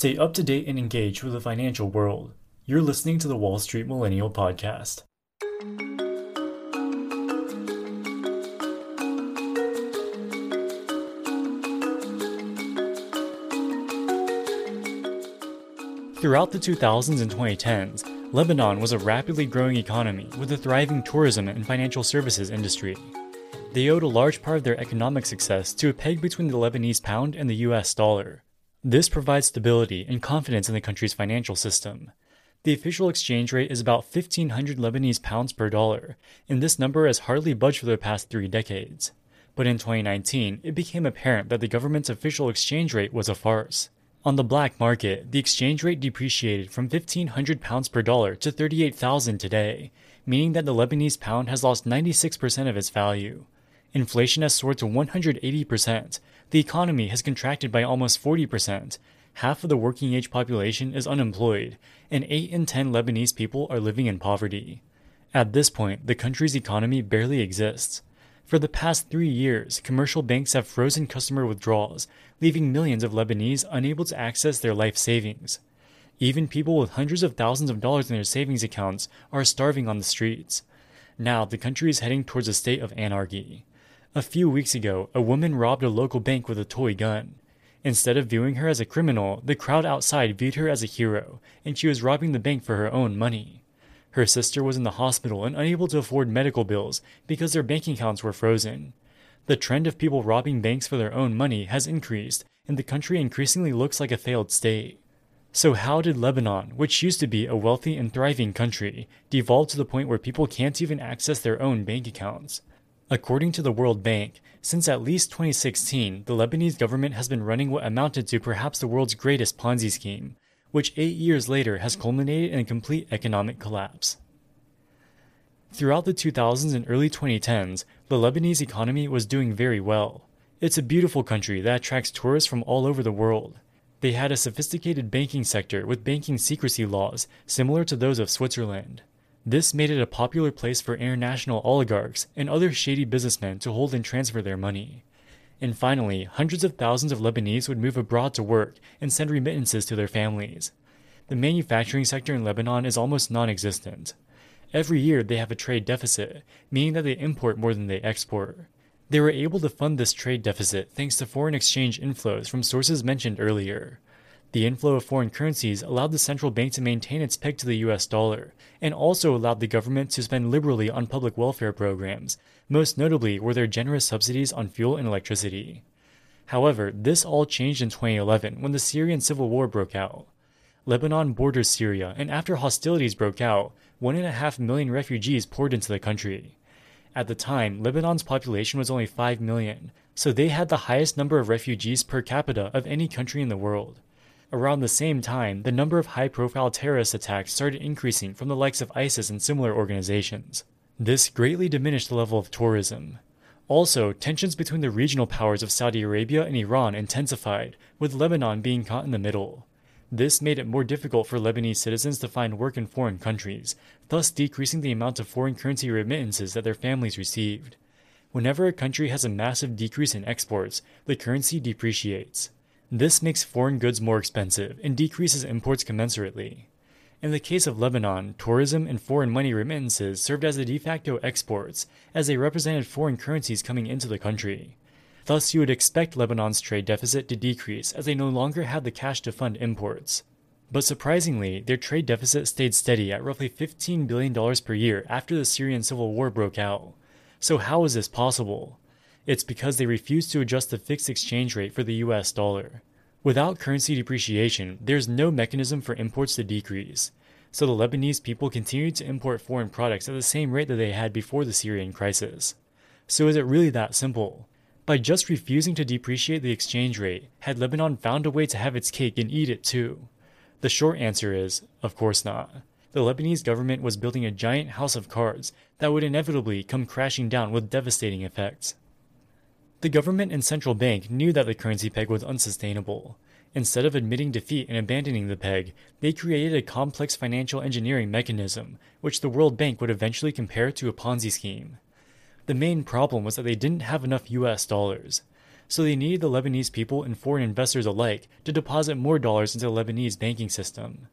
Stay up to date and engage with the financial world. You're listening to the Wall Street Millennial Podcast. Throughout the 2000s and 2010s, Lebanon was a rapidly growing economy with a thriving tourism and financial services industry. They owed a large part of their economic success to a peg between the Lebanese pound and the US dollar. This provides stability and confidence in the country's financial system. The official exchange rate is about 1,500 Lebanese pounds per dollar, and this number has hardly budged for the past three decades. But in 2019, it became apparent that the government's official exchange rate was a farce. On the black market, the exchange rate depreciated from 1500 pounds per dollar to 38,000 today, meaning that the Lebanese pound has lost 96% of its value. Inflation has soared to 180%. The economy has contracted by almost 40%. Half of the working age population is unemployed, and 8 in 10 Lebanese people are living in poverty. At this point, the country's economy barely exists. For the past three years, commercial banks have frozen customer withdrawals, leaving millions of Lebanese unable to access their life savings. Even people with hundreds of thousands of dollars in their savings accounts are starving on the streets. Now, the country is heading towards a state of anarchy. A few weeks ago, a woman robbed a local bank with a toy gun. Instead of viewing her as a criminal, the crowd outside viewed her as a hero, and she was robbing the bank for her own money. Her sister was in the hospital and unable to afford medical bills because their bank accounts were frozen. The trend of people robbing banks for their own money has increased, and the country increasingly looks like a failed state. So, how did Lebanon, which used to be a wealthy and thriving country, devolve to the point where people can't even access their own bank accounts? According to the World Bank, since at least 2016, the Lebanese government has been running what amounted to perhaps the world's greatest Ponzi scheme, which eight years later has culminated in a complete economic collapse. Throughout the 2000s and early 2010s, the Lebanese economy was doing very well. It's a beautiful country that attracts tourists from all over the world. They had a sophisticated banking sector with banking secrecy laws similar to those of Switzerland. This made it a popular place for international oligarchs and other shady businessmen to hold and transfer their money. And finally, hundreds of thousands of Lebanese would move abroad to work and send remittances to their families. The manufacturing sector in Lebanon is almost non existent. Every year they have a trade deficit, meaning that they import more than they export. They were able to fund this trade deficit thanks to foreign exchange inflows from sources mentioned earlier. The inflow of foreign currencies allowed the central bank to maintain its peg to the US dollar, and also allowed the government to spend liberally on public welfare programs, most notably were their generous subsidies on fuel and electricity. However, this all changed in 2011 when the Syrian civil war broke out. Lebanon borders Syria, and after hostilities broke out, one and a half million refugees poured into the country. At the time, Lebanon's population was only 5 million, so they had the highest number of refugees per capita of any country in the world. Around the same time, the number of high profile terrorist attacks started increasing from the likes of ISIS and similar organizations. This greatly diminished the level of tourism. Also, tensions between the regional powers of Saudi Arabia and Iran intensified, with Lebanon being caught in the middle. This made it more difficult for Lebanese citizens to find work in foreign countries, thus decreasing the amount of foreign currency remittances that their families received. Whenever a country has a massive decrease in exports, the currency depreciates. This makes foreign goods more expensive and decreases imports commensurately. In the case of Lebanon, tourism and foreign money remittances served as the de facto exports, as they represented foreign currencies coming into the country. Thus, you would expect Lebanon's trade deficit to decrease as they no longer had the cash to fund imports. But surprisingly, their trade deficit stayed steady at roughly $15 billion per year after the Syrian civil war broke out. So, how is this possible? It's because they refused to adjust the fixed exchange rate for the US dollar. Without currency depreciation, there's no mechanism for imports to decrease. So the Lebanese people continued to import foreign products at the same rate that they had before the Syrian crisis. So is it really that simple? By just refusing to depreciate the exchange rate, had Lebanon found a way to have its cake and eat it too? The short answer is, of course not. The Lebanese government was building a giant house of cards that would inevitably come crashing down with devastating effects. The government and central bank knew that the currency peg was unsustainable. Instead of admitting defeat and abandoning the peg, they created a complex financial engineering mechanism, which the World Bank would eventually compare to a Ponzi scheme. The main problem was that they didn't have enough US dollars. so they needed the Lebanese people and foreign investors alike to deposit more dollars into the Lebanese banking system.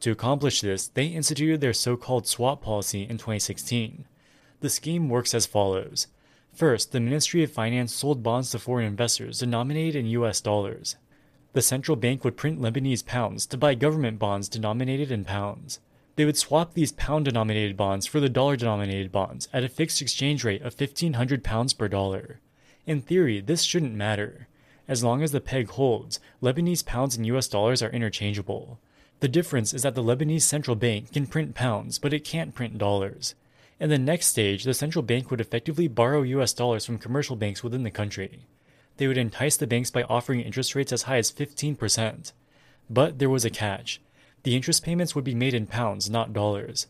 To accomplish this, they instituted their so called swap policy in 2016. The scheme works as follows. First, the Ministry of Finance sold bonds to foreign investors denominated in US dollars. The central bank would print Lebanese pounds to buy government bonds denominated in pounds. They would swap these pound denominated bonds for the dollar denominated bonds at a fixed exchange rate of 1500 pounds per dollar. In theory, this shouldn't matter. As long as the peg holds, Lebanese pounds and US dollars are interchangeable. The difference is that the Lebanese central bank can print pounds, but it can't print dollars. In the next stage, the central bank would effectively borrow US dollars from commercial banks within the country. They would entice the banks by offering interest rates as high as 15%. But there was a catch the interest payments would be made in pounds, not dollars.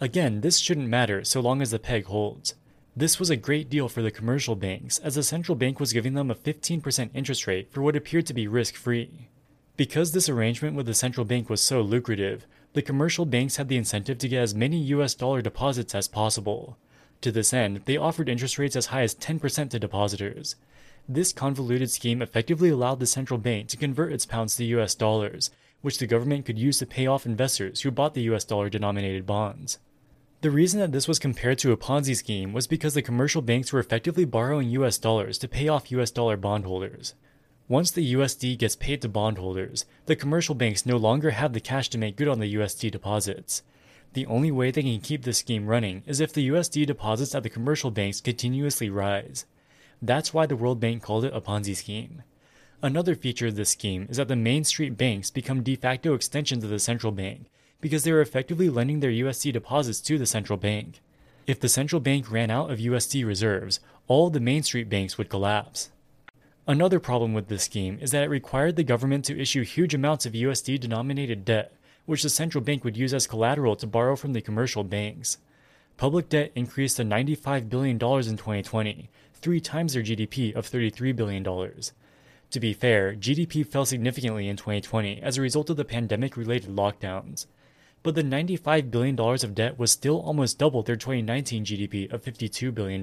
Again, this shouldn't matter so long as the peg holds. This was a great deal for the commercial banks, as the central bank was giving them a 15% interest rate for what appeared to be risk free. Because this arrangement with the central bank was so lucrative, the commercial banks had the incentive to get as many US dollar deposits as possible. To this end, they offered interest rates as high as 10% to depositors. This convoluted scheme effectively allowed the central bank to convert its pounds to US dollars which the government could use to pay off investors who bought the US dollar denominated bonds. The reason that this was compared to a Ponzi scheme was because the commercial banks were effectively borrowing US dollars to pay off US dollar bondholders. Once the USD gets paid to bondholders, the commercial banks no longer have the cash to make good on the USD deposits. The only way they can keep this scheme running is if the USD deposits at the commercial banks continuously rise. That's why the World Bank called it a Ponzi scheme. Another feature of this scheme is that the Main Street banks become de facto extensions of the central bank because they are effectively lending their USD deposits to the central bank. If the central bank ran out of USD reserves, all the Main Street banks would collapse. Another problem with this scheme is that it required the government to issue huge amounts of USD denominated debt, which the central bank would use as collateral to borrow from the commercial banks. Public debt increased to $95 billion in 2020, three times their GDP of $33 billion. To be fair, GDP fell significantly in 2020 as a result of the pandemic related lockdowns. But the $95 billion of debt was still almost double their 2019 GDP of $52 billion.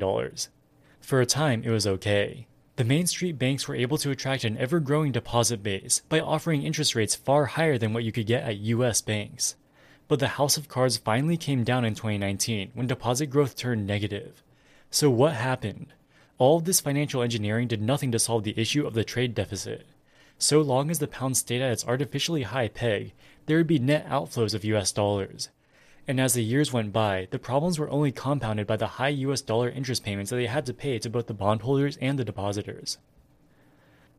For a time, it was okay. The Main Street banks were able to attract an ever growing deposit base by offering interest rates far higher than what you could get at US banks. But the house of cards finally came down in 2019 when deposit growth turned negative. So, what happened? All of this financial engineering did nothing to solve the issue of the trade deficit. So long as the pound stayed at its artificially high peg, there would be net outflows of US dollars. And as the years went by, the problems were only compounded by the high US dollar interest payments that they had to pay to both the bondholders and the depositors.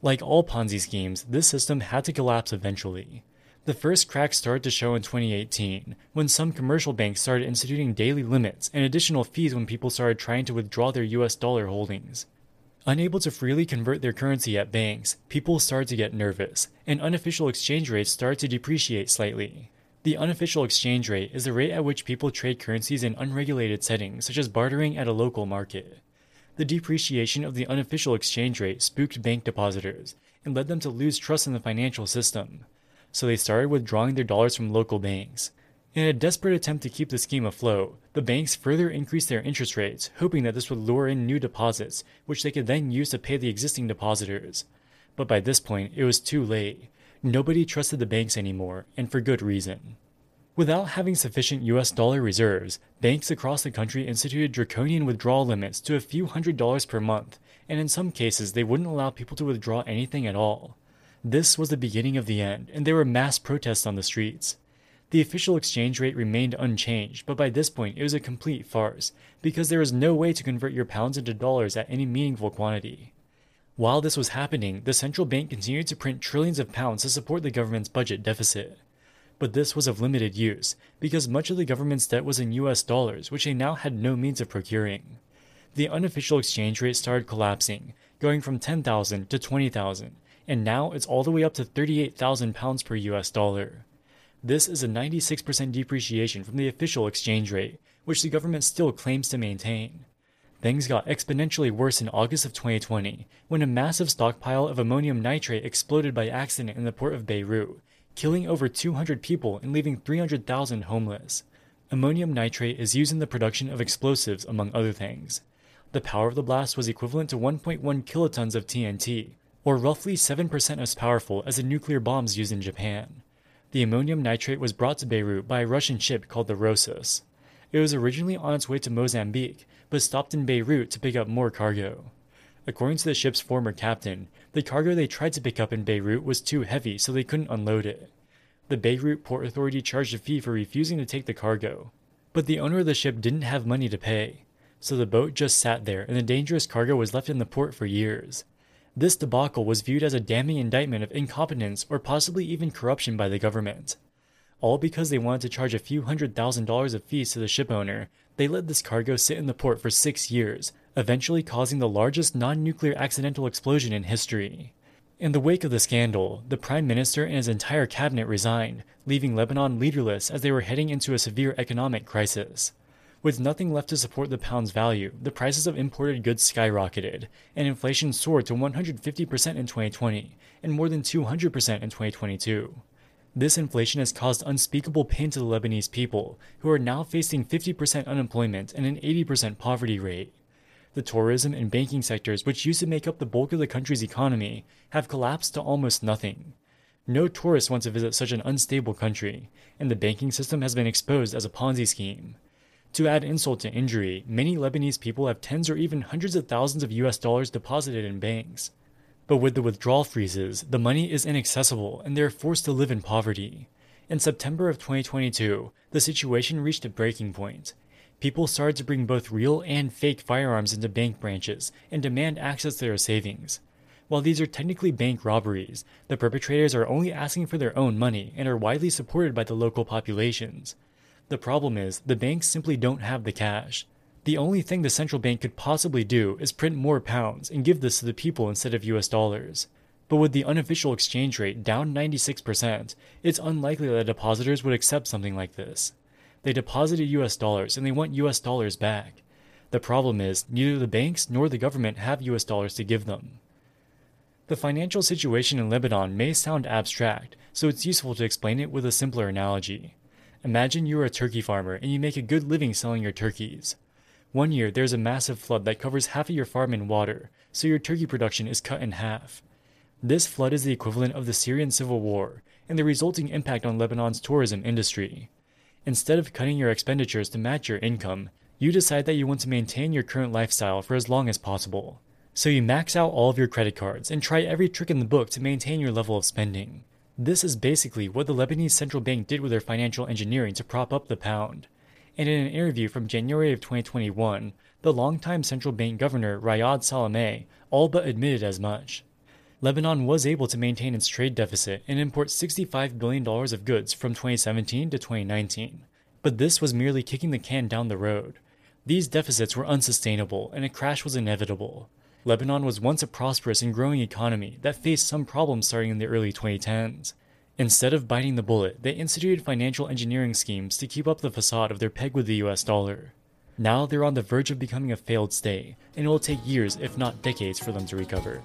Like all Ponzi schemes, this system had to collapse eventually. The first cracks started to show in 2018, when some commercial banks started instituting daily limits and additional fees when people started trying to withdraw their US dollar holdings. Unable to freely convert their currency at banks, people started to get nervous, and unofficial exchange rates started to depreciate slightly. The unofficial exchange rate is the rate at which people trade currencies in unregulated settings, such as bartering at a local market. The depreciation of the unofficial exchange rate spooked bank depositors and led them to lose trust in the financial system so they started withdrawing their dollars from local banks. In a desperate attempt to keep the scheme afloat, the banks further increased their interest rates, hoping that this would lure in new deposits, which they could then use to pay the existing depositors. But by this point, it was too late. Nobody trusted the banks anymore, and for good reason. Without having sufficient US dollar reserves, banks across the country instituted draconian withdrawal limits to a few hundred dollars per month, and in some cases, they wouldn't allow people to withdraw anything at all. This was the beginning of the end, and there were mass protests on the streets. The official exchange rate remained unchanged, but by this point it was a complete farce, because there was no way to convert your pounds into dollars at any meaningful quantity. While this was happening, the central bank continued to print trillions of pounds to support the government's budget deficit. But this was of limited use, because much of the government's debt was in US dollars, which they now had no means of procuring. The unofficial exchange rate started collapsing, going from 10,000 to 20,000, and now it's all the way up to 38,000 pounds per US dollar. This is a 96% depreciation from the official exchange rate, which the government still claims to maintain. Things got exponentially worse in August of 2020 when a massive stockpile of ammonium nitrate exploded by accident in the port of Beirut, killing over 200 people and leaving 300,000 homeless. Ammonium nitrate is used in the production of explosives, among other things. The power of the blast was equivalent to 1.1 kilotons of TNT, or roughly 7% as powerful as the nuclear bombs used in Japan. The ammonium nitrate was brought to Beirut by a Russian ship called the Rhosus. It was originally on its way to Mozambique, but stopped in Beirut to pick up more cargo. According to the ship's former captain, the cargo they tried to pick up in Beirut was too heavy, so they couldn't unload it. The Beirut Port Authority charged a fee for refusing to take the cargo, but the owner of the ship didn't have money to pay, so the boat just sat there and the dangerous cargo was left in the port for years. This debacle was viewed as a damning indictment of incompetence or possibly even corruption by the government. All because they wanted to charge a few hundred thousand dollars of fees to the ship owner. they let this cargo sit in the port for six years, eventually causing the largest non nuclear accidental explosion in history. In the wake of the scandal, the Prime Minister and his entire cabinet resigned, leaving Lebanon leaderless as they were heading into a severe economic crisis. With nothing left to support the pound's value, the prices of imported goods skyrocketed, and inflation soared to 150% in 2020 and more than 200% in 2022. This inflation has caused unspeakable pain to the Lebanese people, who are now facing 50% unemployment and an 80% poverty rate. The tourism and banking sectors, which used to make up the bulk of the country's economy, have collapsed to almost nothing. No tourists want to visit such an unstable country, and the banking system has been exposed as a Ponzi scheme. To add insult to injury, many Lebanese people have tens or even hundreds of thousands of US dollars deposited in banks. But with the withdrawal freezes, the money is inaccessible and they are forced to live in poverty. In September of 2022, the situation reached a breaking point. People started to bring both real and fake firearms into bank branches and demand access to their savings. While these are technically bank robberies, the perpetrators are only asking for their own money and are widely supported by the local populations. The problem is, the banks simply don't have the cash. The only thing the central bank could possibly do is print more pounds and give this to the people instead of US dollars. But with the unofficial exchange rate down 96%, it's unlikely that depositors would accept something like this. They deposited US dollars and they want US dollars back. The problem is, neither the banks nor the government have US dollars to give them. The financial situation in Lebanon may sound abstract, so it's useful to explain it with a simpler analogy. Imagine you are a turkey farmer and you make a good living selling your turkeys. One year, there's a massive flood that covers half of your farm in water, so your turkey production is cut in half. This flood is the equivalent of the Syrian civil war and the resulting impact on Lebanon's tourism industry. Instead of cutting your expenditures to match your income, you decide that you want to maintain your current lifestyle for as long as possible. So you max out all of your credit cards and try every trick in the book to maintain your level of spending. This is basically what the Lebanese central bank did with their financial engineering to prop up the pound and in an interview from January of 2021, the longtime central bank governor Riyad Salameh all but admitted as much. Lebanon was able to maintain its trade deficit and import $65 billion of goods from 2017 to 2019, but this was merely kicking the can down the road. These deficits were unsustainable and a crash was inevitable. Lebanon was once a prosperous and growing economy that faced some problems starting in the early 2010s. Instead of biting the bullet, they instituted financial engineering schemes to keep up the facade of their peg with the US dollar. Now they're on the verge of becoming a failed state, and it will take years, if not decades, for them to recover.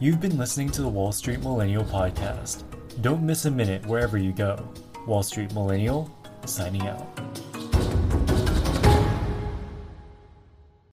You've been listening to the Wall Street Millennial Podcast. Don't miss a minute wherever you go. Wall Street Millennial, signing out.